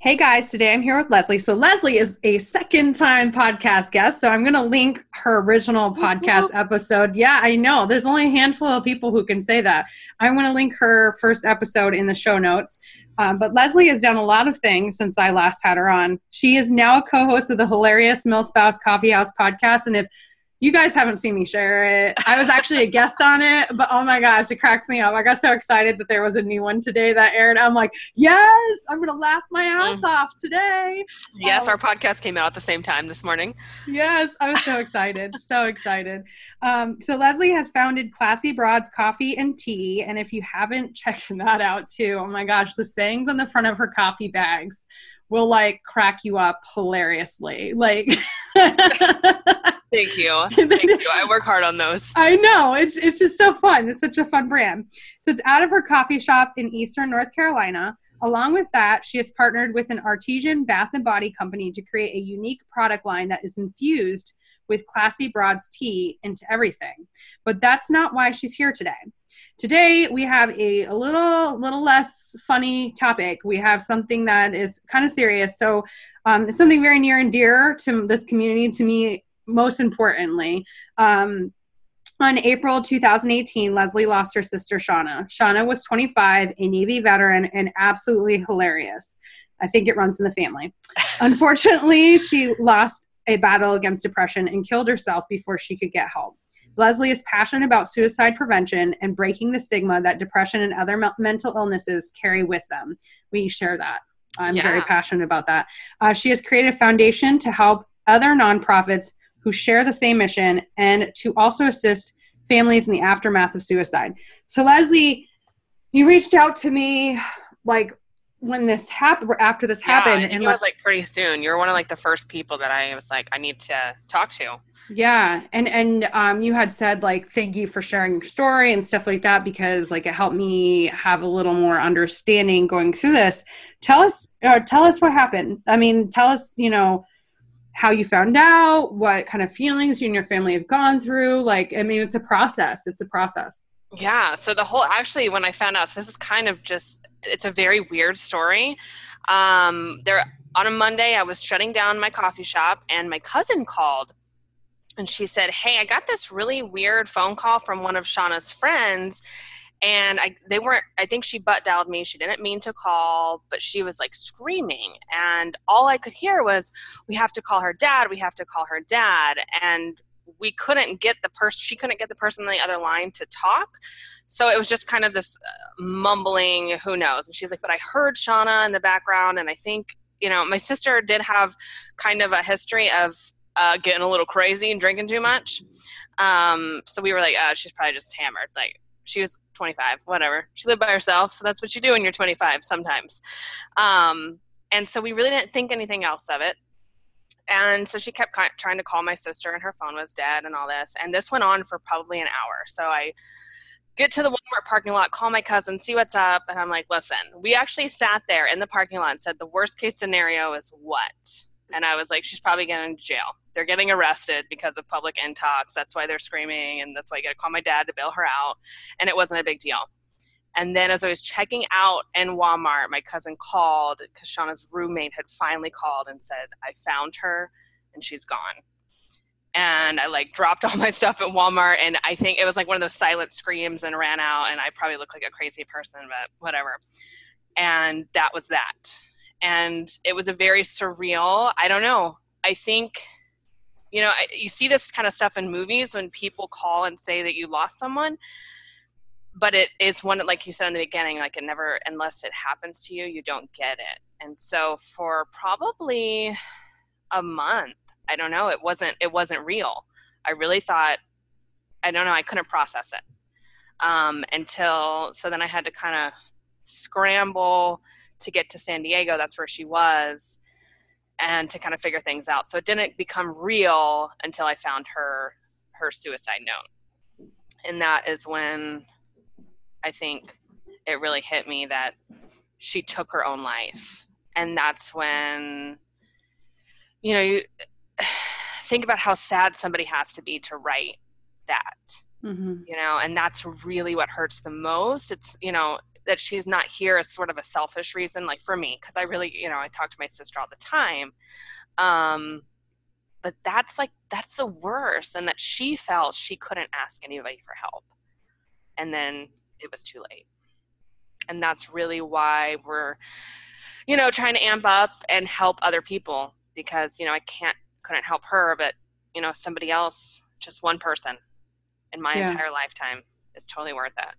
Hey guys, today I'm here with Leslie. So, Leslie is a second time podcast guest. So, I'm going to link her original podcast episode. Yeah, I know. There's only a handful of people who can say that. I'm going to link her first episode in the show notes. Um, but Leslie has done a lot of things since I last had her on. She is now a co host of the hilarious Milspouse Coffee House podcast. And if you guys haven't seen me share it. I was actually a guest on it, but oh my gosh, it cracks me up. I got so excited that there was a new one today that aired. I'm like, yes, I'm gonna laugh my ass mm. off today. Yes, um, our podcast came out at the same time this morning. Yes, I was so excited, so excited. Um, so Leslie has founded Classy Broads Coffee and Tea, and if you haven't checked that out too, oh my gosh, the sayings on the front of her coffee bags will like crack you up hilariously. Like Thank you. Thank you. I work hard on those. I know. It's it's just so fun. It's such a fun brand. So it's out of her coffee shop in Eastern North Carolina. Along with that, she has partnered with an artesian bath and body company to create a unique product line that is infused with classy broads tea into everything. But that's not why she's here today. Today we have a, a little little less funny topic. We have something that is kind of serious. So um, it's something very near and dear to this community, to me most importantly. Um, on April 2018, Leslie lost her sister, Shauna. Shauna was 25, a Navy veteran, and absolutely hilarious. I think it runs in the family. Unfortunately, she lost a battle against depression and killed herself before she could get help. Leslie is passionate about suicide prevention and breaking the stigma that depression and other me- mental illnesses carry with them. We share that. I'm yeah. very passionate about that. Uh, she has created a foundation to help other nonprofits who share the same mission and to also assist families in the aftermath of suicide. So, Leslie, you reached out to me like when this happened after this yeah, happened and it was like pretty soon. You were one of like the first people that i was like i need to talk to. Yeah and and um you had said like thank you for sharing your story and stuff like that because like it helped me have a little more understanding going through this. Tell us uh, tell us what happened. I mean tell us you know how you found out, what kind of feelings you and your family have gone through. Like, I mean, it's a process. It's a process. Yeah. So the whole actually, when I found out, so this is kind of just it's a very weird story. Um, there on a Monday, I was shutting down my coffee shop, and my cousin called, and she said, "Hey, I got this really weird phone call from one of Shauna's friends." And I they weren't I think she butt dialed me. She didn't mean to call, but she was like screaming and all I could hear was we have to call her dad, we have to call her dad and we couldn't get the person she couldn't get the person on the other line to talk. So it was just kind of this uh, mumbling, who knows. And she's like, "But I heard Shauna in the background and I think, you know, my sister did have kind of a history of uh, getting a little crazy and drinking too much. Um, so we were like, oh, she's probably just hammered. Like she was 25, whatever. She lived by herself, so that's what you do when you're 25 sometimes. Um, and so we really didn't think anything else of it. And so she kept trying to call my sister, and her phone was dead, and all this. And this went on for probably an hour. So I get to the Walmart parking lot, call my cousin, see what's up, and I'm like, listen, we actually sat there in the parking lot and said the worst case scenario is what? And I was like, she's probably getting to jail. They're getting arrested because of public intox. That's why they're screaming, and that's why I got to call my dad to bail her out. And it wasn't a big deal. And then as I was checking out in Walmart, my cousin called because Shauna's roommate had finally called and said, I found her and she's gone. And I like dropped all my stuff at Walmart and I think it was like one of those silent screams and ran out and I probably looked like a crazy person, but whatever. And that was that and it was a very surreal i don't know. I think you know you see this kind of stuff in movies when people call and say that you lost someone but it is one like you said in the beginning like it never unless it happens to you you don't get it. And so for probably a month i don't know it wasn't it wasn't real. I really thought i don't know i couldn't process it um, until so then i had to kind of scramble to get to San Diego. That's where she was, and to kind of figure things out. So it didn't become real until I found her her suicide note. And that is when I think it really hit me that she took her own life. And that's when, you know, you think about how sad somebody has to be to write that. Mm-hmm. You know, and that's really what hurts the most. It's, you know, that she's not here is sort of a selfish reason, like for me, because I really, you know, I talk to my sister all the time. Um, but that's like that's the worst, and that she felt she couldn't ask anybody for help, and then it was too late, and that's really why we're, you know, trying to amp up and help other people because you know I can't couldn't help her, but you know somebody else, just one person, in my yeah. entire lifetime is totally worth it.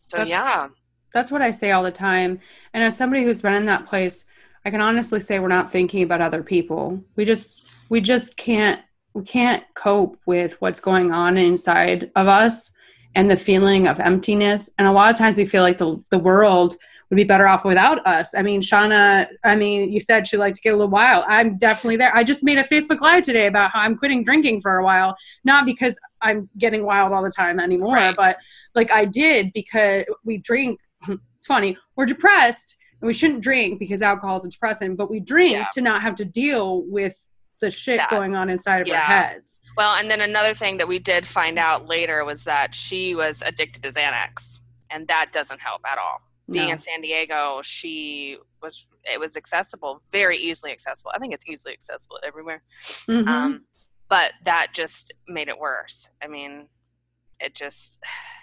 So that's, yeah, that's what I say all the time. And as somebody who's been in that place, I can honestly say we're not thinking about other people. We just we just can't we can't cope with what's going on inside of us and the feeling of emptiness. And a lot of times we feel like the the world would be better off without us. I mean, Shauna, I mean, you said she liked to get a little wild. I'm definitely there. I just made a Facebook Live today about how I'm quitting drinking for a while, not because I'm getting wild all the time anymore, right. but like I did because we drink it's funny. We're depressed and we shouldn't drink because alcohol is a depressant, but we drink yeah. to not have to deal with the shit that. going on inside of yeah. our heads. Well, and then another thing that we did find out later was that she was addicted to Xanax, and that doesn't help at all. Being no. in San Diego, she was it was accessible, very easily accessible. I think it's easily accessible everywhere. Mm-hmm. Um, but that just made it worse. I mean, it just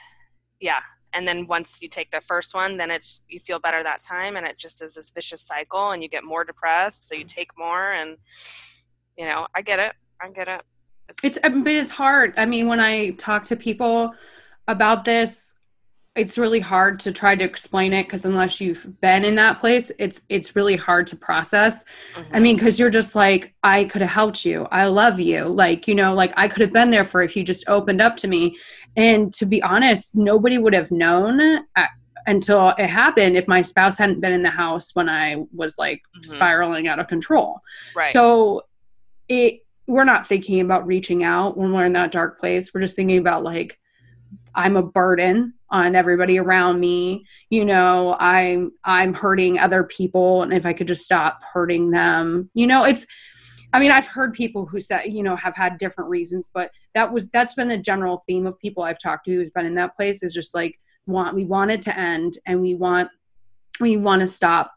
yeah, and then once you take the first one then it's you feel better that time and it just is this vicious cycle and you get more depressed so you mm-hmm. take more and you know i get it. I get it. It's, it's but it's hard. I mean when i talk to people about this it's really hard to try to explain it because unless you've been in that place it's it's really hard to process. Mm-hmm. i mean because you're just like i could have helped you. I love you. Like you know like i could have been there for if you just opened up to me. And to be honest nobody would have known at, uh, until it happened if my spouse hadn't been in the house when i was like mm-hmm. spiraling out of control. Right. So it we're not thinking about reaching out when we're in that dark place. We're just thinking about like i'm a burden on everybody around me. You know i'm i'm hurting other people and if i could just stop hurting them. You know it's i mean i've heard people who said you know have had different reasons but that was that's been the general theme of people i've talked to who's been in that place is just like want we want it to end and we want we want to stop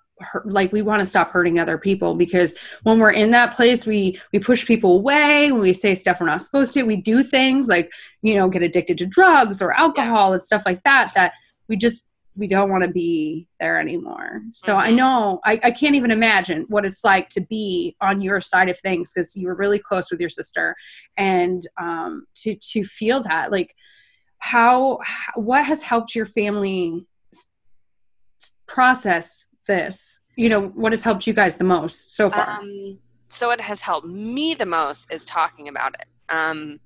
like we want to stop hurting other people because when we're in that place we we push people away when we say stuff we're not supposed to we do things like you know get addicted to drugs or alcohol yeah. and stuff like that that we just we don't want to be there anymore so mm-hmm. i know I, I can't even imagine what it's like to be on your side of things because you were really close with your sister and um to to feel that like how what has helped your family process this? You know, what has helped you guys the most so far? Um, so, what has helped me the most is talking about it. Um,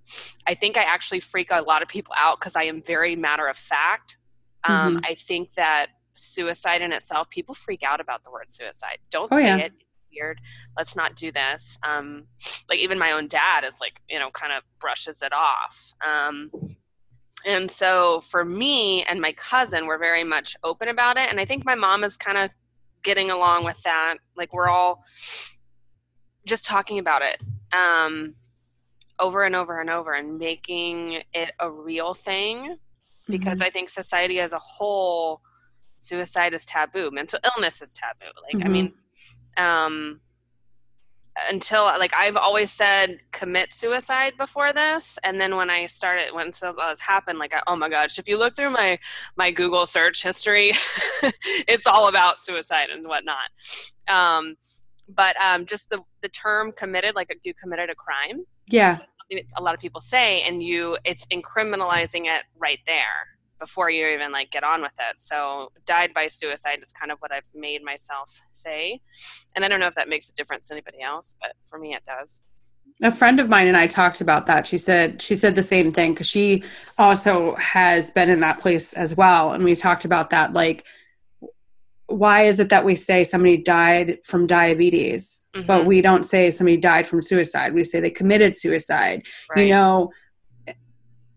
I think I actually freak a lot of people out because I am very matter of fact. Um, mm-hmm. I think that suicide in itself, people freak out about the word suicide. Don't oh, say yeah. it. weird. Let's not do this. Um, like even my own dad is like, you know, kind of brushes it off. Um, and so for me and my cousin, we're very much open about it. And I think my mom is kind of getting along with that. Like we're all just talking about it um, over and over and over and making it a real thing because mm-hmm. I think society as a whole, suicide is taboo, mental illness is taboo. Like, mm-hmm. I mean, um, until like I've always said commit suicide before this, and then when I started when all this happened, like oh my gosh, if you look through my my Google search history, it's all about suicide and whatnot. Um, but um, just the the term committed, like you committed a crime. Yeah, a lot of people say, and you it's incriminalizing it right there before you even like get on with it. So died by suicide is kind of what I've made myself say. And I don't know if that makes a difference to anybody else, but for me it does. A friend of mine and I talked about that. She said she said the same thing because she also has been in that place as well. And we talked about that like why is it that we say somebody died from diabetes, mm-hmm. but we don't say somebody died from suicide? We say they committed suicide. Right. You know,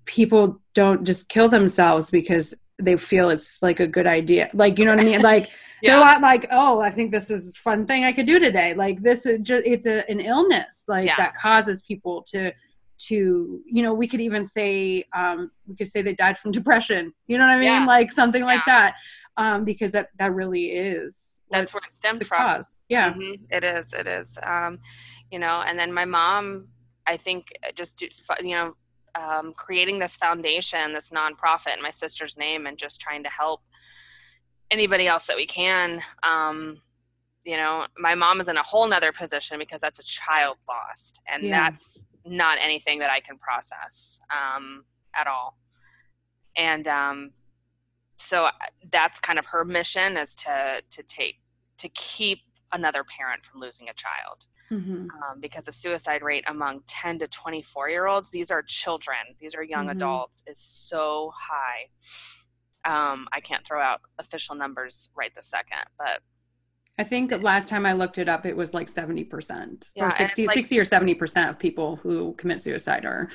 people don't just kill themselves because they feel it's like a good idea. Like, you know what I mean? Like, yeah. they're not like, oh, I think this is a fun thing I could do today. Like, this is just, it's a, an illness like yeah. that causes people to, to, you know, we could even say, um, we could say they died from depression. You know what I mean? Yeah. Like something like that. Um, because that, that really is. That's where it stemmed from. Cause. Yeah. Mm-hmm. It is. It is. Um, you know, and then my mom, I think just, you know, um, creating this foundation, this nonprofit in my sister's name, and just trying to help anybody else that we can. Um, you know, my mom is in a whole nother position because that's a child lost, and yeah. that's not anything that I can process um, at all. And um, so uh, that's kind of her mission is to to take to keep another parent from losing a child mm-hmm. um, because the suicide rate among 10 to 24 year olds these are children these are young mm-hmm. adults is so high um, i can't throw out official numbers right this second but I think last time I looked it up, it was like 70% yeah, or 60, like, 60 or 70% of people who commit suicide are,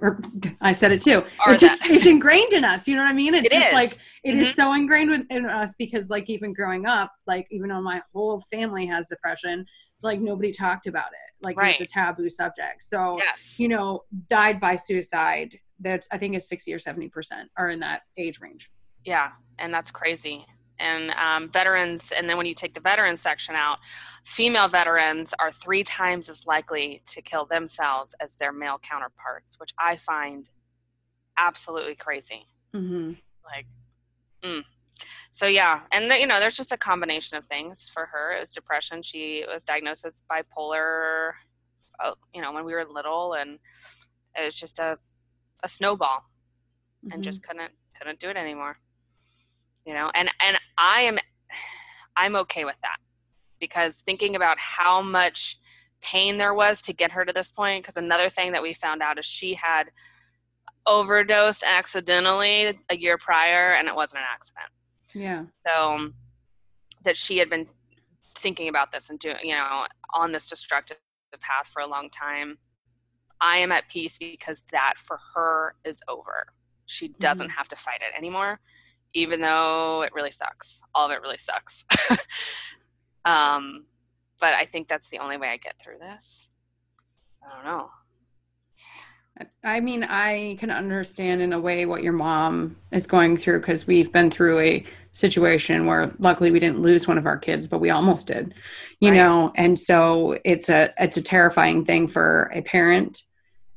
or I said it too. It's just, it's ingrained in us. You know what I mean? It's it just is. like, it mm-hmm. is so ingrained in us because like even growing up, like even though my whole family has depression, like nobody talked about it. Like right. it was a taboo subject. So, yes. you know, died by suicide, that's, I think is 60 or 70% are in that age range. Yeah. And that's crazy and um, veterans and then when you take the veterans section out female veterans are three times as likely to kill themselves as their male counterparts which i find absolutely crazy mm-hmm. like mm. So yeah and you know there's just a combination of things for her. It was depression. She was diagnosed with bipolar uh, you know when we were little and it was just a, a snowball mm-hmm. and just couldn't couldn't do it anymore you know? And and i am i'm okay with that because thinking about how much pain there was to get her to this point because another thing that we found out is she had overdosed accidentally a year prior and it wasn't an accident yeah so that she had been thinking about this and doing you know on this destructive path for a long time i am at peace because that for her is over she doesn't mm-hmm. have to fight it anymore even though it really sucks. All of it really sucks. um, but I think that's the only way I get through this. I don't know. I mean, I can understand in a way what your mom is going through because we've been through a situation where luckily we didn't lose one of our kids, but we almost did, you right. know. And so it's a it's a terrifying thing for a parent,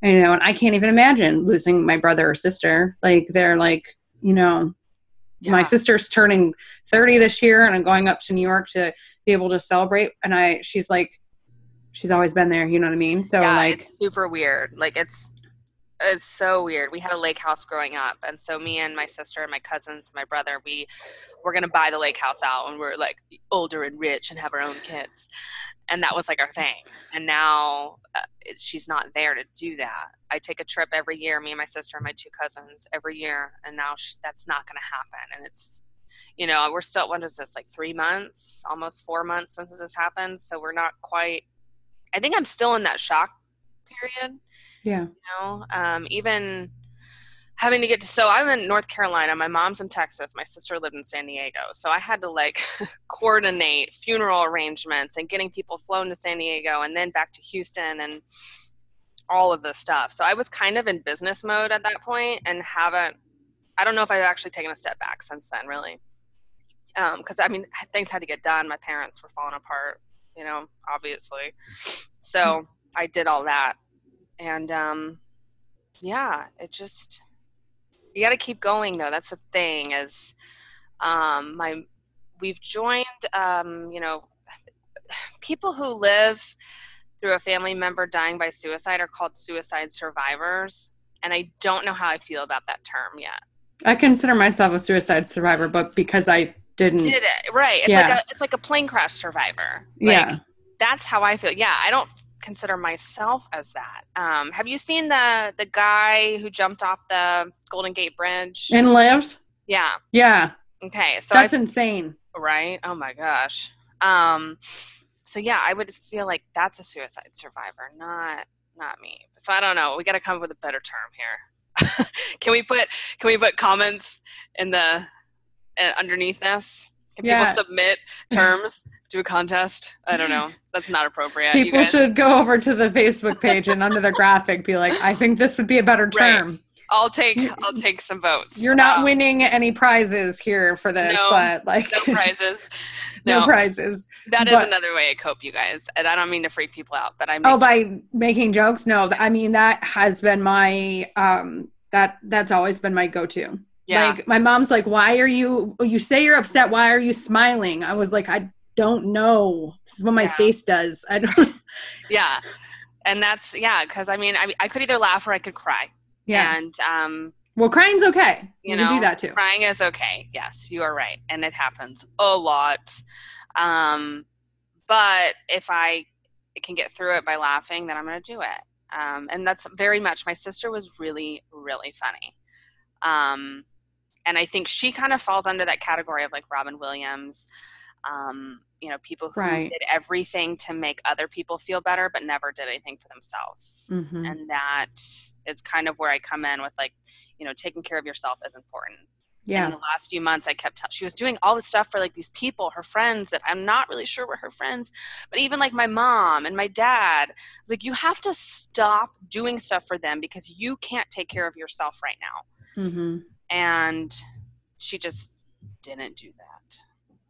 you know. And I can't even imagine losing my brother or sister. Like they're like, you know, yeah. my sister's turning 30 this year and i'm going up to new york to be able to celebrate and i she's like she's always been there you know what i mean so yeah, like it's super weird like it's it's so weird. We had a lake house growing up, and so me and my sister and my cousins and my brother, we were gonna buy the lake house out when we are like older and rich and have our own kids, and that was like our thing. And now uh, she's not there to do that. I take a trip every year, me and my sister and my two cousins every year, and now she, that's not gonna happen. And it's you know we're still what is this like three months, almost four months since this happened, so we're not quite. I think I'm still in that shock period yeah. You know, um, even having to get to so I'm in North Carolina, my mom's in Texas, my sister lived in San Diego. So I had to like coordinate funeral arrangements and getting people flown to San Diego and then back to Houston and all of this stuff. So I was kind of in business mode at that point and haven't I don't know if I've actually taken a step back since then really. Um, cuz I mean things had to get done. My parents were falling apart, you know, obviously. So I did all that and um, yeah, it just you got to keep going though. That's the thing is um, my we've joined um, you know people who live through a family member dying by suicide are called suicide survivors. And i don't know how i feel about that term yet. I consider myself a suicide survivor but because i didn't did it. Right. It's yeah. like a it's like a plane crash survivor. Like, yeah. that's how i feel. Yeah i don't consider myself as that. Um, have you seen the the guy who jumped off the Golden Gate Bridge and lived? Yeah. Yeah. Okay. So that's I've, insane. Right. Oh my gosh. Um, so yeah, I would feel like that's a suicide survivor, not not me. So I don't know. We got to come up with a better term here. can we put can we put comments in the uh, underneath this? Can Yeah. people submit terms to a contest? I don't know. That's not appropriate. People should go over to the Facebook page and under the graphic be like, I think this would be a better Right. term. I'll take I'll take some votes. You're not Um, winning any prizes here for this, No, but like no prizes. no No, prizes. that is but- another way I cope, you guys. And I don't mean to freak people out, but I'm Oh, by making jokes? No, I mean that has been my um that that's always been my go-to. yeah. Like my mom's like, "Why are you you say you're upset, why are you smiling?" I was like, "I don't know. This is what my Yeah. face does." I don't yeah. And that's yeah, because I mean I I could either laugh or I could cry. Yeah. And um well, crying's okay. You, you can know, do that too. crying is okay yes you are right and it happens a lot um, but if i can get through it by laughing then i'm going to do it um, and that's very much my sister was really really funny um, and i think she kind of falls under that category of like robin williams um, you know people who Right. did everything to make other people feel better but never did anything for themselves Mhm. and that is kind of where I come in with like, you know, taking care of yourself is important. And Yeah. in the last few months, I kept she was doing all this stuff for like these people, her friends that I'm not really sure were her friends, but even like my mom and my dad. I was like, you have to stop doing stuff for them because you can't take care of yourself right now. Mhm. And she just didn't do that.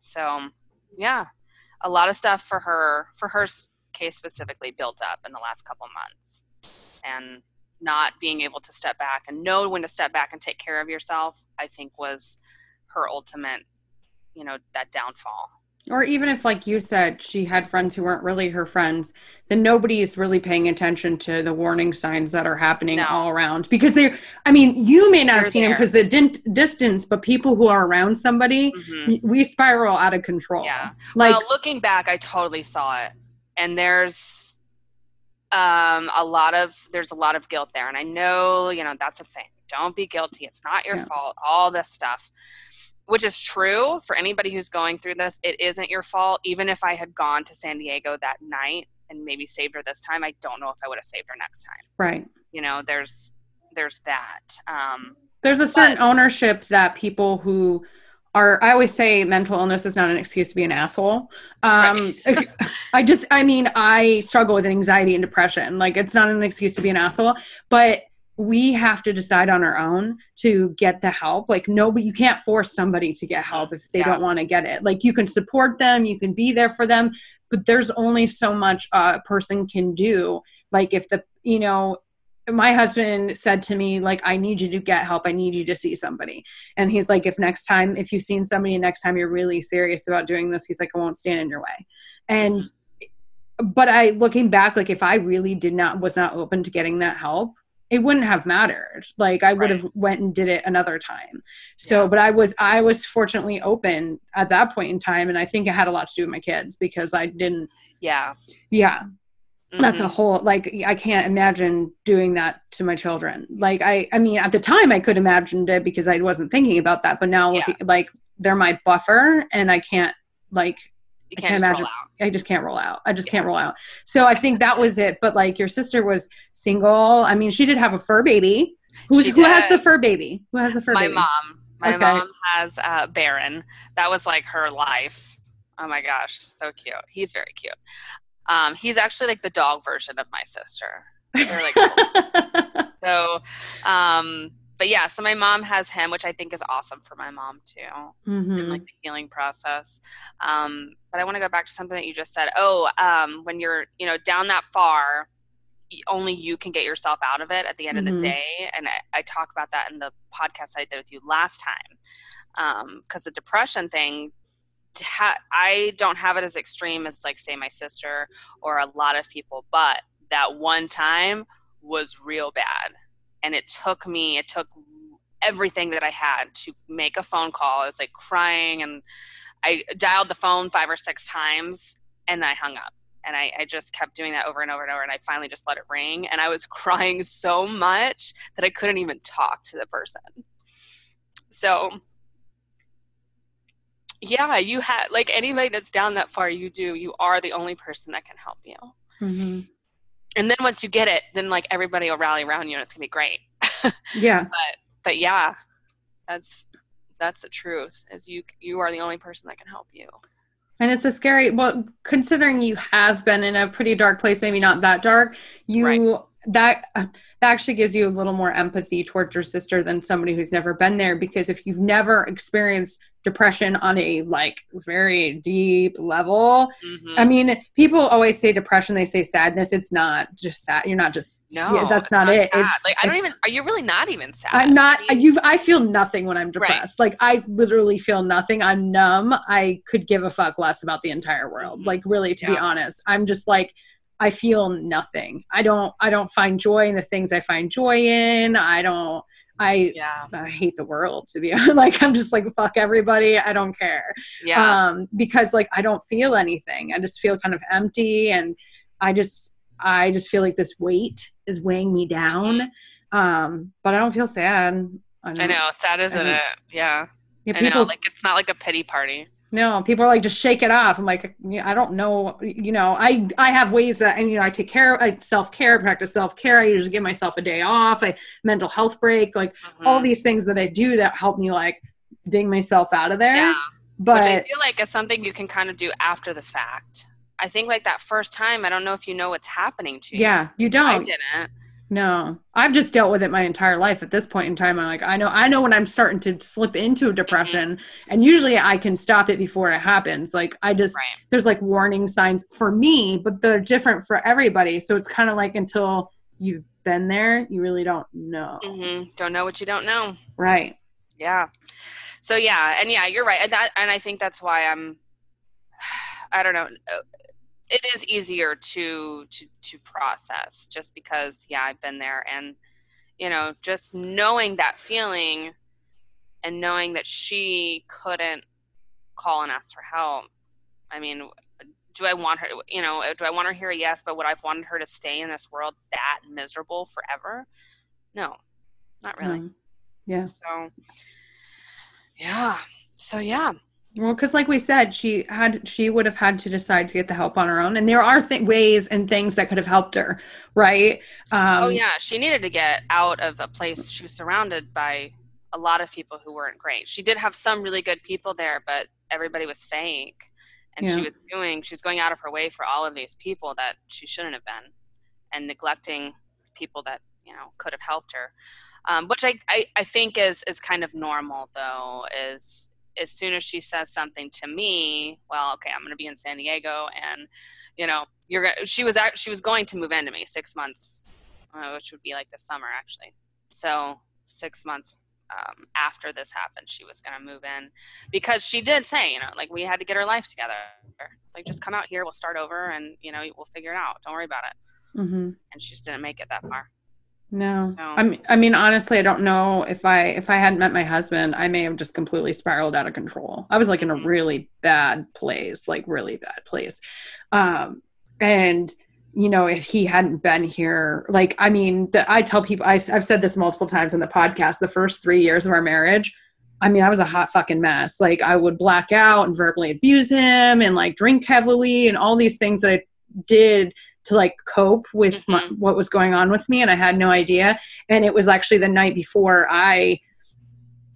So, yeah, a lot of stuff for her, for her case specifically, built up in the last couple months. And not being able to step back and know when to step back and take care of yourself, I think was her ultimate, you know, that downfall. Or even if, like you said, she had friends who weren't really her friends, then nobody's really paying attention to the warning signs that are happening No. all around. Because they're, I mean, you may not have They're seen them because the dint- distance, but people who are around somebody, Mhm. we spiral out of control. Yeah. Like, well, looking back, I totally saw it, and there's um, a lot of there's a lot of guilt there, and I know you know that's a thing. Don't be guilty. It's not your Yeah. fault. All this stuff, which is true for anybody who's going through this. It isn't your fault. Even if I had gone to San Diego that night and maybe saved her this time, I don't know if I would have saved her next time. right. You know, there's there's that. Um, There's a certain ownership that people who are, I always say mental illness is not an excuse to be an asshole. Um, I just, I mean, I struggle with anxiety and depression. Like, it's not an excuse to be an asshole, but we have to decide on our own to get the help. Like, nobody, you can't force somebody to get help if they Yeah. don't want to get it. Like, you can support them, you can be there for them, but there's only so much a person can do. Like, if the, you know, my husband said to me like i need you to get help i need you to see somebody and he's like if next time if you've seen somebody next time you're really serious about doing this he's like i won't stand in your way and but i looking back like if i really did not was not open to getting that help it wouldn't have mattered like i would have went and did it another time so Yeah. but i was i was fortunately open at that point in time and i think it had a lot to do with my kids because i didn't yeah, yeah that's Mhm. a whole like i can't imagine doing that to my children like i i mean at the time i could imagined it because i wasn't thinking about that but now Yeah. like they're my Mm-hmm. buffer and i can't like you I can't can't just imagine-. I just can't roll out. I just can't roll out. So i think that was it. But like your sister was single. I mean she did have a fur baby. Who's, who has the fur baby? Who has the fur baby? my baby? mom. My Okay. mom has uh baron. That was like her life. Oh my gosh so cute. He's very cute. Um he's actually like the dog version of my sister. They're like so um but yeah so my mom has him which i think is awesome for my mom too in Mhm. like the healing process um but i want to go back to something that you just said oh um when you're you know down that far only you can get yourself out of it at the end of Mhm. the day and I, I talk about that in the podcast i did with you last time because the depression thing to ha- i don't have it as extreme as like say my sister or a lot of people but that one time was real bad and it took me it took everything that i had to make a phone call. I was like crying and i dialed the phone five or six times and i hung up. And I, I just kept doing that over and over and over and i finally just let it ring and i was crying so much that i couldn't even talk to the person. So yeah you had like anybody that's down that far you do. You are the only person that can help you. Mhm. And then once you get it then like everybody will rally around you and it's gonna be great Yeah. but but yeah, that's that's the truth. Is you you are the only person that can help you. And it's a scary, well, considering you have been in a pretty dark place, maybe not that dark, you, Right. that, uh, that actually gives you a little more empathy towards your sister than somebody who's never been there. Because if you've never experienced depression on a like very deep level, Mhm. I mean, people always say depression, they say sadness. It's not just sad. You're not just, no, yeah, that's it's not, it. sad. It's like I don't even. Are you really not even sad? I'm not. You. I feel nothing when I'm depressed. Like I literally feel nothing. I'm numb. I could give a fuck less about the entire world. Mhm. Like really, to be honest, I'm just like I feel nothing. I don't. I don't find joy in the things I find joy in. I don't. I. yeah, I hate the world to be honest. like I'm just like fuck everybody. I don't care. yeah. Um, because like I don't feel anything. I just feel kind of empty, and I just I just feel like this weight is weighing me down. Um, but I don't feel sad. I don't- know. Sad, isn't it? Yeah. Yeah, I people know. Like it's not like a pity party. No, people are like just shake it off. I'm like, I don't know. You know, I I have ways that and you know I take care. I self care, practice self care. I usually give myself a day off. I mental health break. Like all Mhm. these things that I do that help me like ding myself out of there. Yeah. But Which I feel like is something you can kind of do after the fact. I think like that first time, I don't know if you know what's happening to you. yeah, you don't. I didn't. No, I've just dealt with it my entire life. At this point in time, I'm like, I know, I know when I'm starting to slip into a depression, and usually I can stop it before it happens. Like I just, Right. there's like warning signs for me, but they're different for everybody. So it's kind of like until you've been there, you really don't know, hmm Don't know what you don't know. right? Yeah. So yeah, and yeah, you're right. And that, and I think that's why I'm. I don't know. It is easier to to to process just because yeah, I've been there, and you know, just knowing that feeling, and knowing that she couldn't call and ask for help. I mean, do I want her? You know, do I want her here? Yes, but would I've wanted her to stay in this world that miserable forever? No, not really. Um, yeah. So, yeah. So, yeah. Well, because like we said, she had she would have had to decide to get the help on her own, and there are th- ways and things that could have helped her, right? Um, oh, yeah. She needed to get out of a place. She was surrounded by a lot of people who weren't great. She did have some really good people there, but everybody was fake. And Yeah. she was doing, she was going out of her way for all of these people that she shouldn't have been and neglecting people that, you know, could have helped her. Um, which I, I, I think is, is kind of normal though, is as soon as she says something to me, well, okay, I'm going to be in San Diego, and you know, you're gonna. She was she was going to move into me six months, uh, which would be like the summer actually. So six months um, after this happened, she was going to move in because she did say, you know, like we had to get our life together. Like just come out here, we'll start over, and you know, we'll figure it out. Don't worry about it. mhm. And she just didn't make it that far. No, So- I mean, I mean, honestly, I don't know if I if I hadn't met my husband, I may have just completely spiraled out of control. I was like in a Mhm. really bad place, like really bad place. Um, and you know, if he hadn't been here, like, I mean, the, I tell people, I, I've said this multiple times in the podcast. The first three years of our marriage, I mean, I was a hot fucking mess. Like, I would black out and verbally abuse him, and like drink heavily, and all these things that I did to like cope with my, Mhm. what was going on with me and i had no idea and it was actually the night before i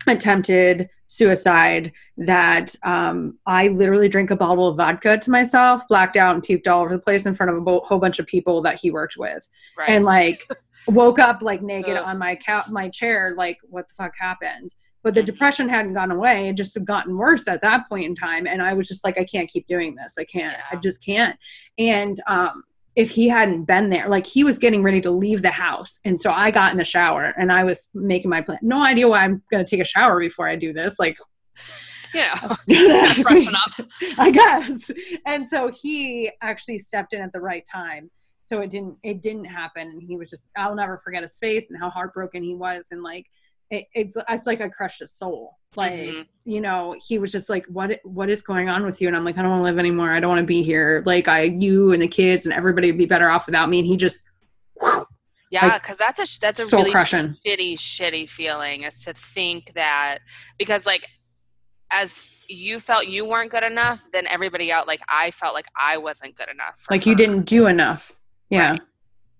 attempted suicide that um, i literally drank a bottle of vodka to myself blacked out and puked all over the place in front of a bo- whole bunch of people that he worked with Right. and like woke up like naked Ugh. on my couch my chair like what the fuck happened but the Mhm. depression hadn't gone away it just had gotten worse at that point in time and i was just like i can't keep doing this i can't i just can't and um if he hadn't been there like he was getting ready to leave the house and so i got in the shower and i was making my plan no idea why i'm going to take a shower before i do this like you know, freshen up. I guess. And so he actually stepped in at the right time. So it didn't it didn't happen and he was just I'll never forget his face and how heartbroken he was and like it, it's it's like I crushed his soul. Like, Mhm. you know, he was just like what what is going on with you and I'm like I don't want to live anymore. I don't want to be here. Like I you and the kids and everybody would be better off without me and he just Yeah, Like, because that's a that's a really crushing. shitty, shitty feeling is to think that because like as you felt you weren't good enough, then everybody out like I felt like I wasn't good enough. Like you didn't do enough. Yeah. Right.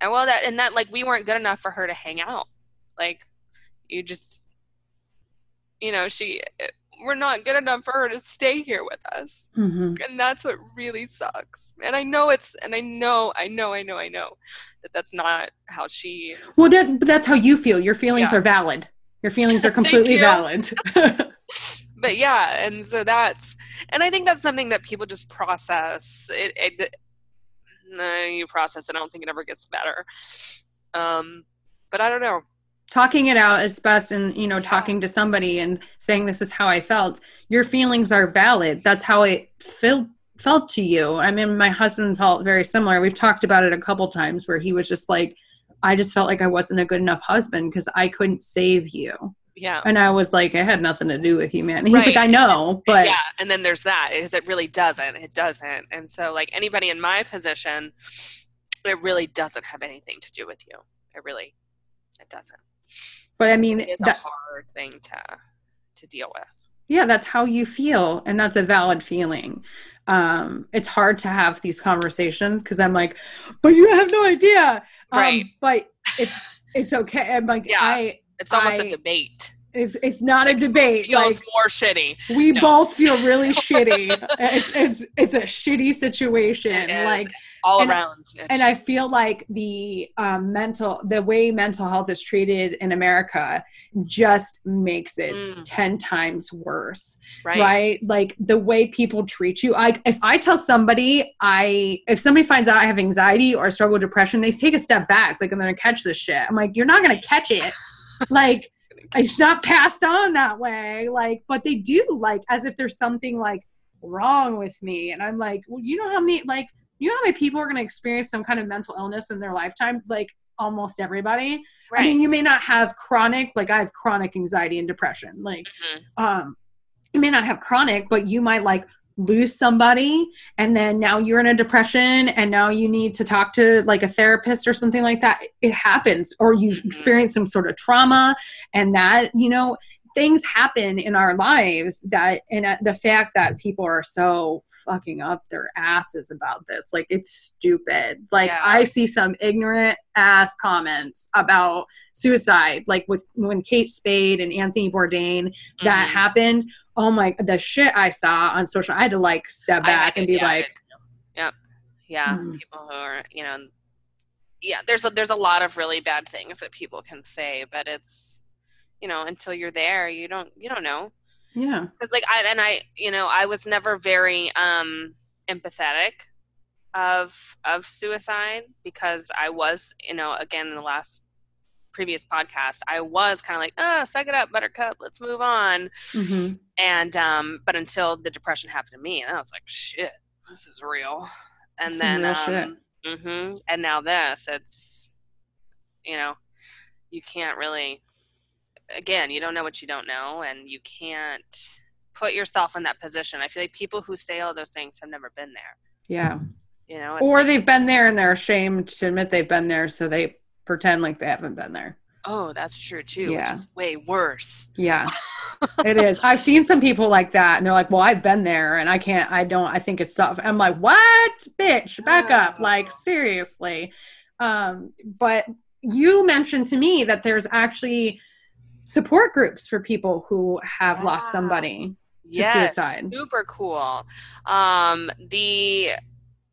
And well, that and that like we weren't good enough for her to hang out. Like you just you know she we're not good enough for her to stay here with us Mhm. and that's what really sucks and i know it's and i know i know i know i know that that's not how she Well, that, that's how you feel. Your feelings Yeah. are valid. Your feelings are completely valid. but yeah and so that's and i think that's something that people just process it, it no, you process it i don't think it ever gets better um but i don't know talking it out is best and you know Yeah. talking to somebody and saying this is how i felt your feelings are valid. That's how it felt felt to you. I mean my husband felt very similar. We've talked about it a couple times where he was just like i just felt like i wasn't a good enough husband because i couldn't save you. Yeah. And i was like it had nothing to do with you man. And he's like i know but yeah. And then there's that is it really doesn't. It doesn't. And so like anybody in my position it really doesn't have anything to do with you. It really it doesn't but i mean it is a hard thing to to deal with. Yeah that's how you feel and that's a valid feeling. Um it's hard to have these conversations because i'm like but you have no idea. Um, Right. but it's it's okay. I'm like Yeah. i it's almost I- a debate. It's it's not a debate feels like more shitty. we No. both feel really shitty. It's it's it's a shitty situation. Like all and- around It's and i feel like the um, mental the way mental health is treated in america just makes it Mm. 10 times worse right, right. like the way people treat you Like if i tell somebody i if somebody finds out i have anxiety or struggle with depression they take a step back like i'm gonna catch this shit. I'm like you're not gonna catch it. Like it's not passed on that way like but they do like as if there's something like wrong with me. And i'm like well you know how many like you know how many people are going to experience some kind of mental illness in their lifetime like almost everybody right. i mean you may not have chronic like i have chronic anxiety and depression like Mhm. um you may not have chronic but you might like lose somebody and then now you're in a depression and now you need to talk to like a therapist or something like that it happens or you Mhm. experience some sort of trauma and that you know things happen in our lives that and the fact that people are so fucking up their asses about this like it's stupid like Yeah. i see some ignorant ass comments about suicide like with when kate spade and anthony bourdain that Mhm. happened oh my the shit i saw on social i had to like step back and be yeah, like yep yeah Mm. people who are you know yeah there's a, there's a lot of really bad things that people can say but it's you know until you're there you don't you don't know. Yeah. Because like i and i you know i was never very um empathetic of of suicide because i was you know again in the last previous podcast i was kind of like oh suck it up buttercup let's move on. Mhm. and um but until the depression happened to me and i was like shit this is real. And Some then um hmm and now this it's you know you can't really again you don't know what you don't know and you can't put yourself in that position. I feel like people who say all those things have never been there. Yeah. You know or like, they've been there and they're ashamed to admit they've been there so they pretend like they haven't been there. Oh that's true too Yeah. which is way worse. Yeah. It is. I've seen some people like that and they're like well i've been there and i can't i don't i think it's tough. I'm like what? Bitch back up. Oh. like seriously. Um but you mentioned to me that there's actually support groups for people who have lost Yeah. somebody yes, suicide. super cool um the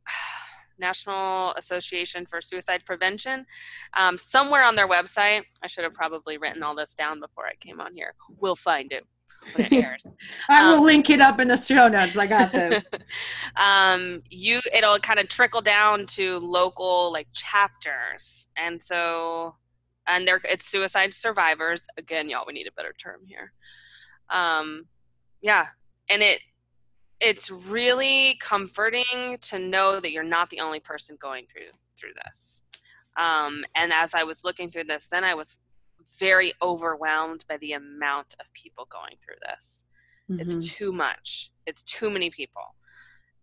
National Association for Suicide Prevention. Um, somewhere on their website, I should have probably written all this down before I came on here. We'll find it when it airs. i will Um, link it up in the show notes i got this um, you it'll kind of trickle down to local like chapters, and so and they're it's suicide survivors. Again, y'all, we need a better term here. Um, yeah, and it it's really comforting to know that you're not the only person going through through this. Um, and as I was looking through this, then I was very overwhelmed by the amount of people going through this it's Mhm. too much it's too many people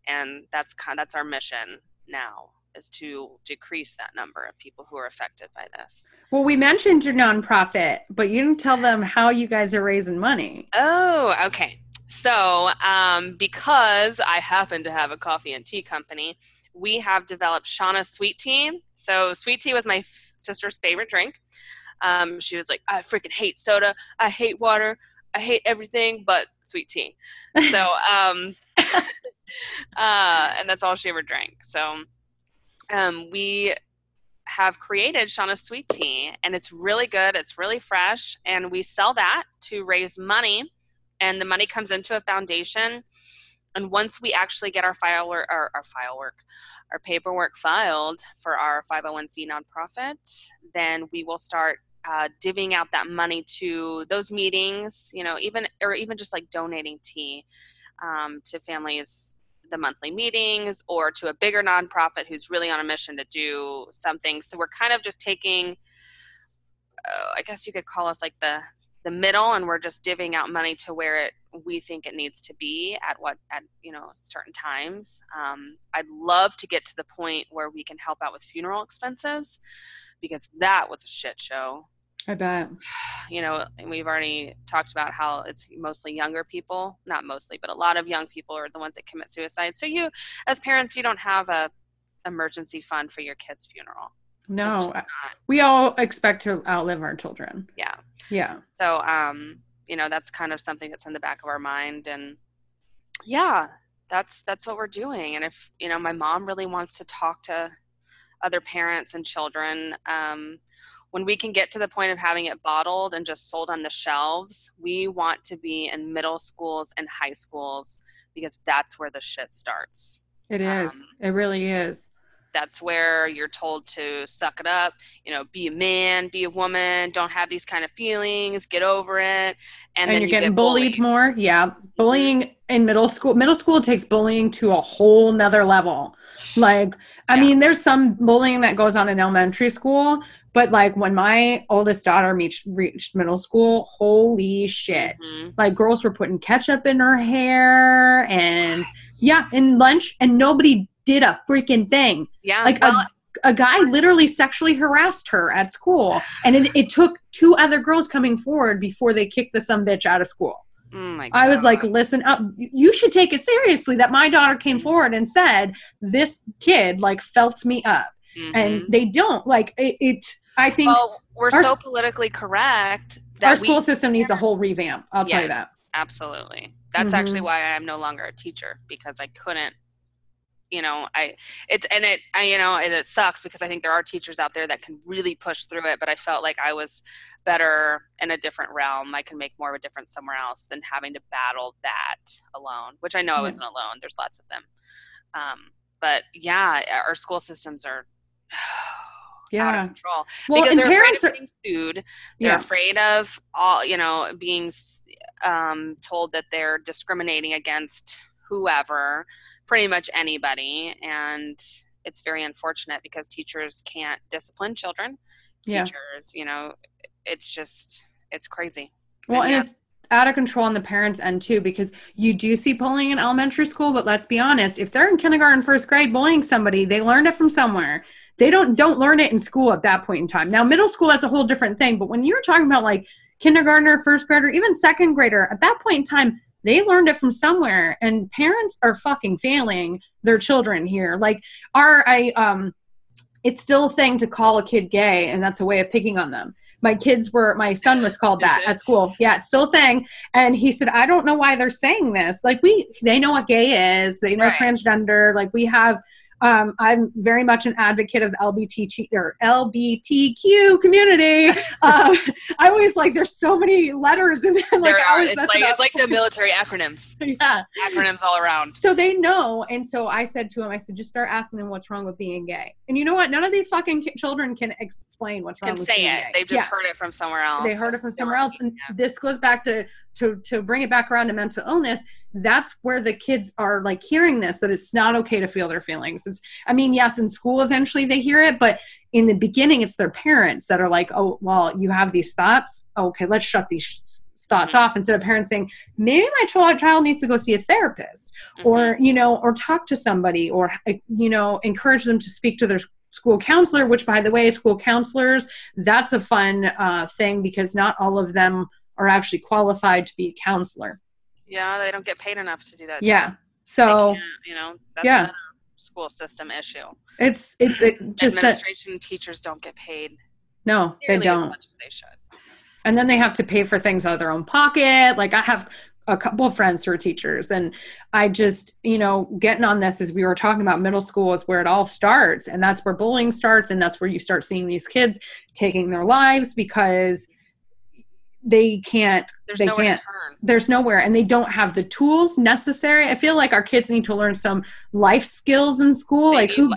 and that's kind that's our mission now is to decrease that number of people who are affected by this well we mentioned your nonprofit but you didn't tell them how you guys are raising money oh okay so um, because i happen to have a coffee and tea company we have developed shauna's sweet tea so sweet tea was my f- sister's favorite drink Um, she was like, I freaking hate soda. I hate water. I hate everything but sweet tea. So, um, uh, and that's all she ever drank. So, um, we have created Shauna Sweet Tea, and it's really good. It's really fresh, and we sell that to raise money, and the money comes into a foundation. And once we actually get our file work, our, our our paperwork filed for our 501c nonprofit, then we will start uh, divvying out that money to those meetings, you know, even or even just like donating tea um, to families the monthly meetings or to a bigger nonprofit who's really on a mission to do something. So we're kind of just taking, uh, I guess you could call us like the the middle, and we're just divvying out money to where it we think it needs to be at what at you know certain times. Um, I'd love to get to the point where we can help out with funeral expenses because that was a shit show. I bet. You know, and we've already talked about how it's mostly younger people, not mostly, but a lot of young people are the ones that commit suicide. So you, as parents, you don't have a emergency fund for your kid's funeral. No, we all expect to outlive our children. Yeah. Yeah. So, um, you know, that's kind of something that's in the back of our mind, and yeah, that's that's what we're doing. And if you know, my mom really wants to talk to other parents and children. Um, when we can get to the point of having it bottled and just sold on the shelves, we want to be in middle schools and high schools because that's where the shit starts. It is. Um, it really is. That's where you're told to suck it up, you know, be a man, be a woman, don't have these kind of feelings, get over it. And, and then you're you getting get bullied. bullied more. Yeah. Bullying in middle school. Middle school takes bullying to a whole nother level. Like, I yeah. mean, there's some bullying that goes on in elementary school, but like when my oldest daughter reached, reached middle school, holy shit. Mm-hmm. Like girls were putting ketchup in her hair and yeah, in lunch and nobody did a freaking thing. Yeah. Like well, a, a guy literally sexually harassed her at school. And it, it took two other girls coming forward before they kicked the some bitch out of school. Oh I was like, listen up. You should take it seriously that my daughter came mm-hmm. forward and said, this kid like felt me up. Mm-hmm. And they don't. Like, it, it I think. Well, we're our, so politically correct. That our school we, system needs a whole revamp. I'll yes, tell you that. Absolutely. That's mm-hmm. actually why I am no longer a teacher because I couldn't you know i it's and it I, you know it, it, sucks because i think there are teachers out there that can really push through it but i felt like i was better in a different realm. I can make more of a difference somewhere else than having to battle that alone which i know i wasn't alone. There's lots of them. Um, but yeah our school systems are yeah. out of control well, because they're afraid of are, being sued. They're yeah. afraid of all you know being um, told that they're discriminating against whoever, pretty much anybody. And it's very unfortunate because teachers can't discipline children. Yeah. Teachers, you know, it's just, it's crazy. Well, and, and it's out of control on the parents' end too, because you do see bullying in elementary school, but let's be honest, if they're in kindergarten, first grade bullying somebody, they learned it from somewhere. They don't don't learn it in school at that point in time. Now, middle school, that's a whole different thing. But when you're talking about like kindergartner, first grader, even second grader, at that point in time, they learned it from somewhere and parents are fucking failing their children here. Like are i um it's still a thing to call a kid gay and that's a way of picking on them. My kids were my son was called that at school. Yeah it's still a thing. And he said i don't know why they're saying this. Like we they know what gay is. They know right. transgender. Like we have um, I'm very much an advocate of the LBT or LBTQ community. uh, I always like there's so many letters and like there are. It's like it's like the military acronyms. yeah, acronyms all around. So they know, and so I said to him, I said, just start asking them what's wrong with being gay. And you know what? None of these fucking children can explain what's wrong. Can with say being it. Gay. They've just yeah. heard it from somewhere else. They heard it from somewhere else, and this goes back to to to bring it back around to mental illness that's where the kids are like hearing this that it's not okay to feel their feelings it's i mean yes in school eventually they hear it but in the beginning it's their parents that are like oh well you have these thoughts okay let's shut these thoughts mm-hmm. off instead of parents saying maybe my child needs to go see a therapist mm-hmm. or you know or talk to somebody or you know encourage them to speak to their school counselor which by the way school counselors that's a fun uh, thing because not all of them are actually qualified to be a counselor yeah, they don't get paid enough to do that. Yeah. So you know, yeah. school system issue. It's it's it just administration and teachers don't get paid. No, they don't. As much as they should. and then they have to pay for things out of their own pocket like i have a couple of friends who are teachers and i just you know getting on this as we were talking about middle school is where it all starts and that's where bullying starts and that's where you start seeing these kids taking their lives because they can't There's they nowhere can't turn. there's nowhere and they don't have the tools necessary i feel like our kids need to learn some life skills in school They like who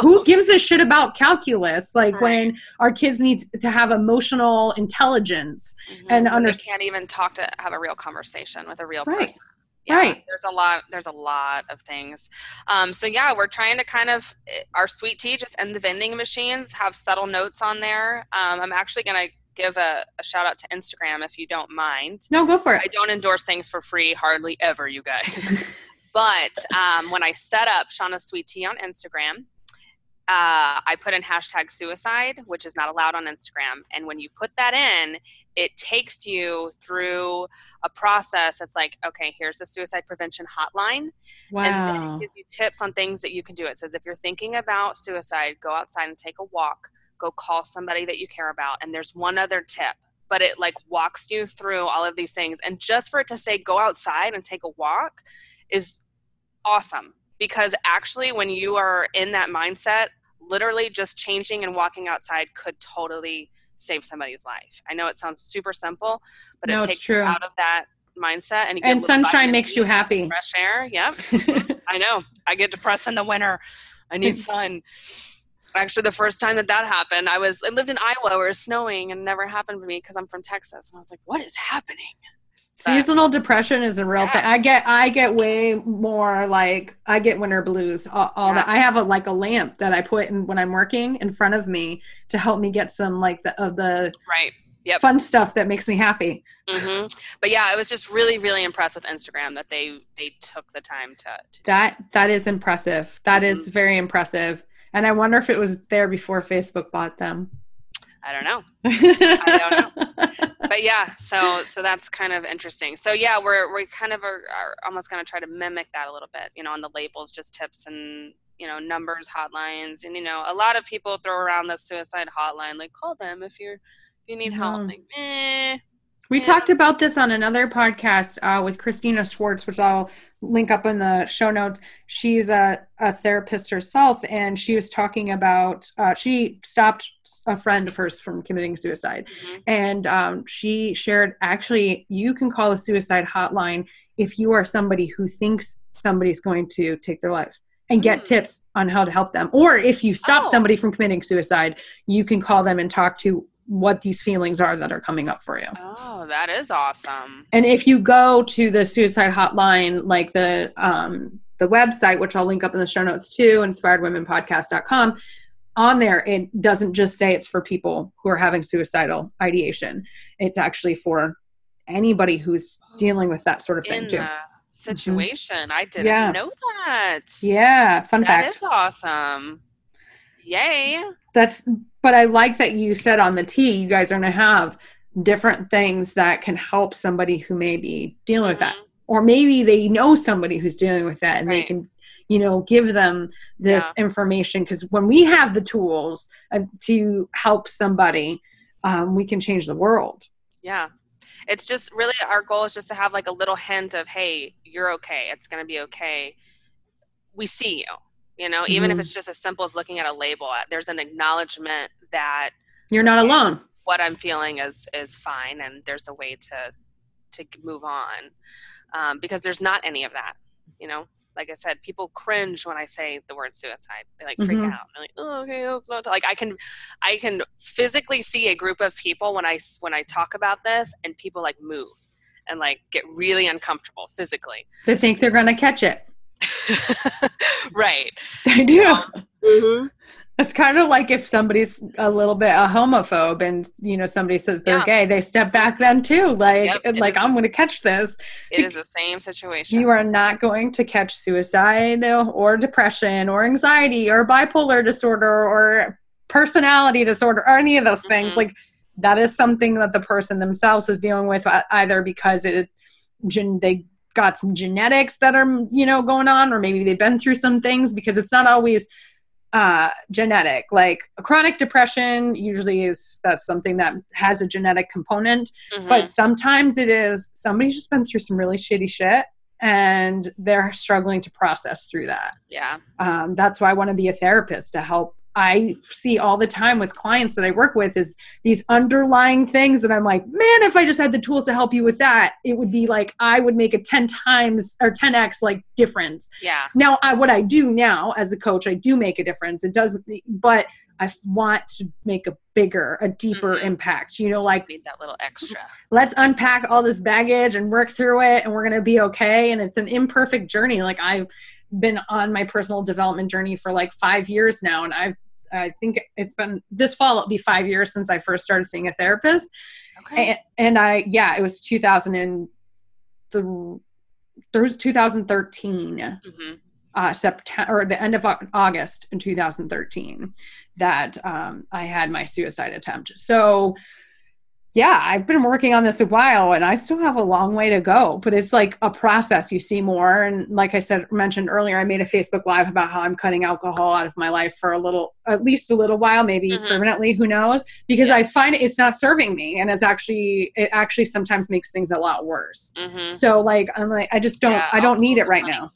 who gives a shit about calculus like Right. when our kids need to have emotional intelligence Mhm. and When under- they can't even talk to have a real conversation with a real Right. person. Yeah, Right. There's a lot. There's a lot of things. Um, so yeah, we're trying to kind of eh, our sweet tea just in the vending machines have subtle notes on there. Um, I'm actually gonna give a, a shout out to Instagram if you don't mind. no go for it. I don't endorse things for free hardly ever, you guys. but um, when I set up Shauna's Sweet Tea on Instagram, uh, I put in hashtag suicide, which is not allowed on Instagram. And when you put that in, it takes you through a process that's like, okay, here's the suicide prevention hotline. And then wow it gives you tips on things that you can do. It says if you're thinking about suicide, go outside and take a walk, go call somebody that you care about. And there's one other tip, but it like walks you through all of these things. And just for it to say go outside and take a walk is awesome because actually, when you are in that mindset, literally just changing and walking outside could totally save somebody's life. I know it sounds super simple, but No, it takes you true. out of that mindset and you get and sunshine makes you happy fresh air yep I know. I get depressed in the winter. I need sun. Actually, the first time that that happened, I was I lived in Iowa where it was snowing and never happened to me because I'm from Texas. And I was like, what is happening? seasonal depression is a real Yeah. thing i get i get way more like i get winter blues all, all Yeah. that i have a like a lamp that i put in when i'm working in front of me to help me get some like the of the Right. Yep. fun stuff that makes me happy hmm But yeah, I was just really, really impressed with Instagram that they they took the time to. to that that is impressive That is Mm-hmm. very impressive and i wonder if it was there before facebook bought them I don't know. i don't know. But yeah, so so that's kind of interesting. So yeah, we're we kind of are, are almost going to try to mimic that a little bit. You know, on the labels, just tips and you know numbers, hotlines, and you know a lot of people throw around the suicide hotline, like call them if you're if you need help. No. Like, eh, We Yeah. talked about this on another podcast uh, with Christina Schwartz, which I'll link up in the show notes. She's a, a therapist herself, and she was talking about uh, she stopped a friend of hers from committing suicide, mhm. and um, she shared actually you can call a suicide hotline if you are somebody who thinks somebody's going to take their life and get Mm. tips on how to help them or if you stop Oh. somebody from committing suicide you can call them and talk to what these feelings are that are coming up for you Oh, that is awesome. and if you go to the suicide hotline, like the um, the website, which I'll link up in the show notes too, inspiredwomenpodcast.com, on there it doesn't just say it's for people who are having suicidal ideation. It's actually for anybody who's dealing with that sort of thing In too. the situation, I didn't Yeah. know that. Yeah, fun That fact. is awesome. Yay. That's but I like that you said on the tea, you guys are gonna have different things that can help somebody who may be dealing with that. Mhm. or maybe they know somebody who's dealing with that and they can you know give them this information because when we have the tools uh, to help somebody um, we can change the world Yeah. It's just really our goal is just to have like a little hint of, hey, you're okay. It's going to be okay. We see you. You know, even if Mhm. it's just as simple as looking at a label, uh, there's an acknowledgement that you're not alone what I'm feeling is is fine, and there's a way to to move on um, because there's not any of that. You know, like I said, people cringe when I say the word suicide. They like freak Mhm. out. They're like, oh, okay, that's not like I can I can physically see a group of people when i when I talk about this, and people like move and like get really uncomfortable physically. they think they're going to catch it right. they do Mm-hmm. it's kind of like if somebody's a little bit a homophobe and you know somebody says they're Yeah. gay they step back then too like Yep, like i'm going to catch this It is the same situation. You are not going to catch suicide or depression or anxiety or bipolar disorder or personality disorder or any of those things. Mhm. Like that is something that the person themselves is dealing with uh, either because it they got some genetics that are you know going on or maybe they've been through some things because it's not always uh, genetic. Like a chronic depression usually is that's something that has a genetic component, Mhm. but sometimes it is somebody's just been through some really shitty shit and they're struggling to process through that. yeah. Um, that's why I want to be a therapist to help. I see all the time with clients that I work with is these underlying things that I'm like, man, if I just had the tools to help you with that, it would be like I would make a 10 times or 10x like difference Yeah. now I, what i do now as a coach i do make a difference it doesn't but i want to make a bigger a deeper Mhm. impact you know like Need that little extra. let's unpack all this baggage and work through it and we're going to be okay and it's an imperfect journey like i've been on my personal development journey for like five years now and i've i think it's been this fall it'll be five years since i first started seeing a therapist Okay. and, and i yeah it was 2000 and the there was 2013 hmm uh, September or the end of August in 2013 that um, I had my suicide attempt. So, yeah, I've been working on this a while and I still have a long way to go, but it's like a process you see more. And like I said, mentioned earlier, I made a Facebook Live about how I'm cutting alcohol out of my life for a little, at least a little while, maybe Mhm. permanently, who knows? Because Yeah. I find it's not serving me. And it's actually, it actually sometimes makes things a lot worse. hmm So, like, I'm like, I just don't, I don't need it right now.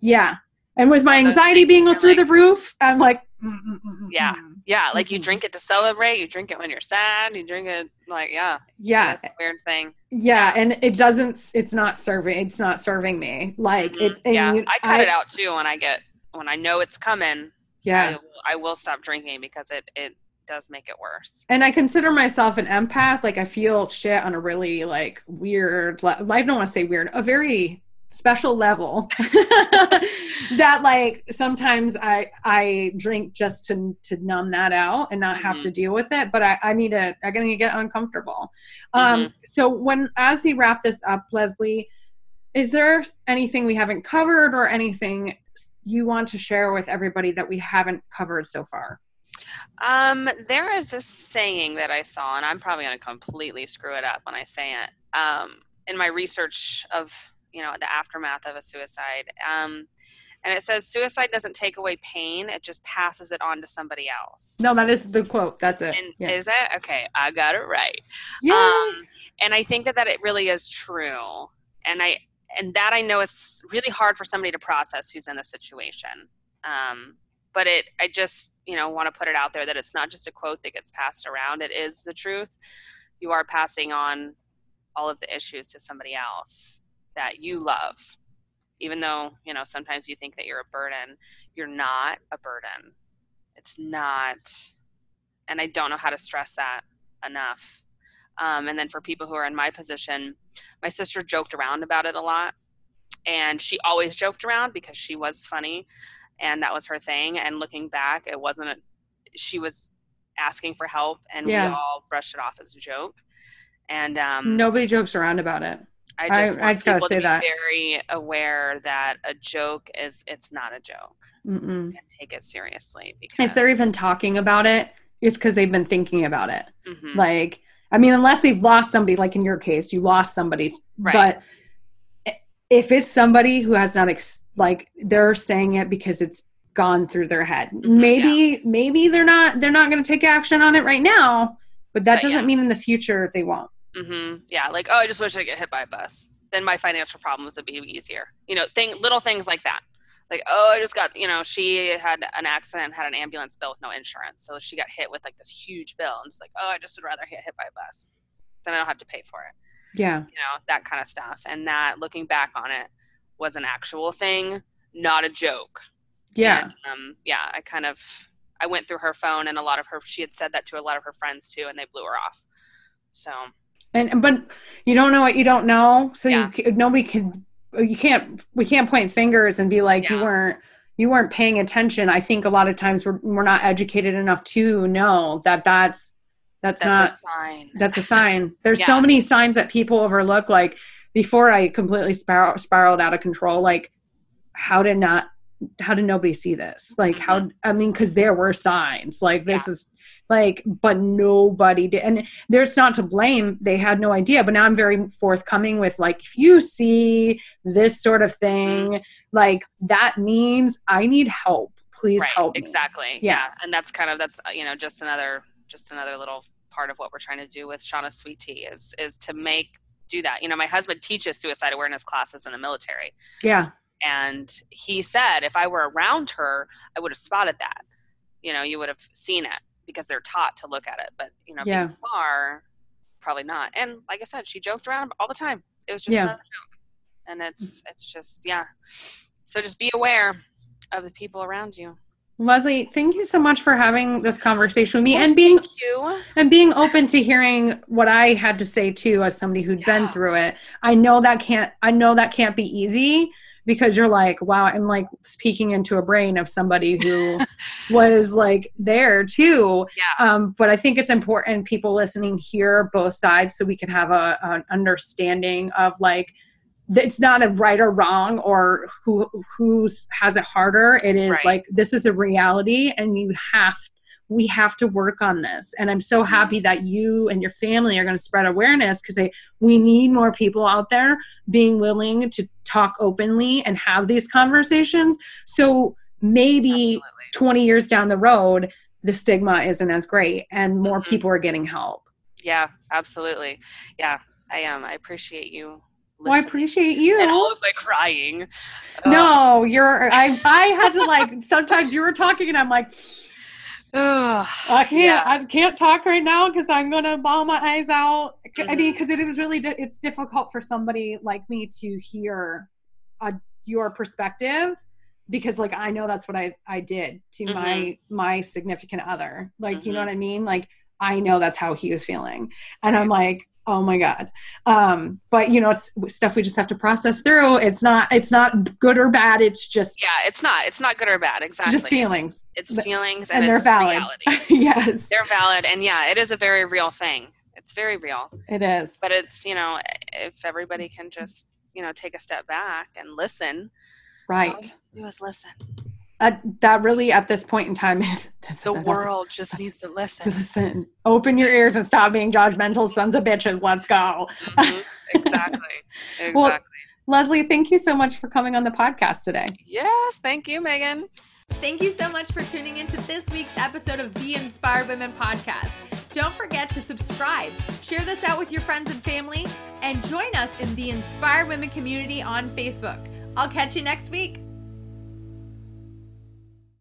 Yeah. And with my anxiety being through like- the roof, I'm like, mm, mm, mm, mm, Yeah. Yeah, like you Mhm. drink it to celebrate. You drink it when you're sad. You drink it like yeah. yeah, That's a weird thing. yeah, and it doesn't. It's not serving. It's not serving me. Like Mhm. it. Yeah, you- I cut it out too when I get when I know it's coming. Yeah, will- I will stop drinking because it it does make it worse. and I consider myself an empath. Like I feel shit on a really like weird. le- I don't want to say weird. A very special level that like sometimes i i drink just to to numb that out and not have Mhm. to deal with it but i i need to i'm gonna get uncomfortable um Mm-hmm. so when as we wrap this up leslie is there anything we haven't covered or anything you want to share with everybody that we haven't covered so far Um, there is this saying that I saw, and I'm probably going to completely screw it up when I say it. Um, in my research of you know the aftermath of a suicide, um, and it says suicide doesn't take away pain; it just passes it on to somebody else. no that is the quote that's it yeah, is it okay? I got it right. yeah. Um, and I think that that it really is true, and I and that I know is really hard for somebody to process who's in the situation. Um, but it, I just you know want to put it out there that it's not just a quote that gets passed around. It is the truth. You are passing on all of the issues to somebody else that you love, even though you know sometimes you think that you're a burden. You're not a burden. It's not, and I don't know how to stress that enough. Um, and then for people who are in my position, my sister joked around about it a lot. And she always joked around because she was funny and that was her thing. And looking back, it wasn't, a, she was asking for help and Yeah. we all brushed it off as a joke. And um, nobody jokes around about it I I- just I want just people say to be that. very aware that a joke is, it's not a joke Mm-mm. and take it seriously because if they're even talking about it it's because they've been thinking about it Mhm. like i mean unless they've lost somebody like in your case you lost somebody Right. but if it's somebody who has not ex- like they're saying it because it's gone through their head Mm-hmm, maybe maybe they're not they're not going to take action on it right now but that But doesn't yeah. mean in the future they won't hmm Yeah, like oh, I just wish I get hit by a bus. Then my financial problems would be easier. You know, thing little things like that. Like oh, I just got you know she had an accident, had an ambulance bill with no insurance, so she got hit with like this huge bill. and just like oh, I just would rather get hit by a bus. Then I don't have to pay for it. yeah You know that kind of stuff. And that looking back on it was an actual thing, not a joke. yeah And, um, yeah, I kind of I went through her phone and a lot of her she had said that to a lot of her friends too, and they blew her off. So and but you don't know what you don't know so Yeah. you nobody can you can't we can't point fingers and be like you weren't you weren't paying attention i think a lot of times we're, we're not educated enough to know that that's that's, that's not a sign. that's a sign there's Yeah. so many signs that people overlook like before i completely spiral, spiraled out of control like how to not how did nobody see this like how mm-hmm. i mean because there were signs like this is like but nobody did and there's not to blame they had no idea but now i'm very forthcoming with like if you see this sort of thing mm. like that means i need help please right, help me. exactly Yeah. yeah. and that's kind of that's you know just another just another little part of what we're trying to do with shauna sweet tea is is to make do that you know my husband teaches suicide awareness classes in the military yeah and he said if i were around her i would have spotted that. You know you would have seen it because they're taught to look at it. But you know Yeah. being far probably not. And like i said she joked around all the time. It was just Yeah. another joke. And it's it's just yeah. So just be aware of the people around you. Leslie thank you so much for having this conversation with me and being you. and being open to hearing what i had to say too as somebody who'd been through it. I know that can't i know that can't be easy because you're like wow i'm like speaking into a brain of somebody who was like there too. Yeah. Um, but i think it's important people listening hear both sides so we can have a, an understanding of like it's not a right or wrong or who who's has it harder. It is Right. like this is a reality and you have we have to work on this. And i'm so Mm-hmm. happy that you and your family are going to spread awareness because we need more people out there being willing to talk openly and have these conversations. So maybe absolutely. 20 years down the road the stigma isn't as great and more Mhm. people are getting help. Yeah absolutely. Yeah i am i appreciate you well i appreciate you. and all of like crying. No you're i i had to like sometimes you were talking and i'm like Ugh. i can't Yeah. i can't talk right now because i'm gonna bawl my eyes out i mean because it was really di- it's difficult for somebody like me to hear uh, your perspective because like i know that's what i i did to Mm-hmm. my my significant other like you know Mhm. what i mean like i know that's how he was feeling and i'm like oh my god. Um but you know it's stuff we just have to process through. It's not it's not good or bad. It's just yeah it's not it's not good or bad. Exactly. Just feelings. it's But- feelings and and, they're it's valid. reality. Yes. They're valid. And yeah it is a very real thing. It's very real. It is. But it's you know if everybody can just you know take a step back and listen right. to do is listen uh, that really at this point in time is that's, the that's- world just that's- needs to to listen listen open your ears and stop being judgmental sons of bitches let's go Mhm. exactly exactly Well- leslie thank you so much for coming on the podcast today yes thank you megan Thank you so much for tuning into this week's episode of the Inspired Women podcast. Don't forget to subscribe, share this out with your friends and family, and join us in the Inspired Women community on Facebook. I'll catch you next week.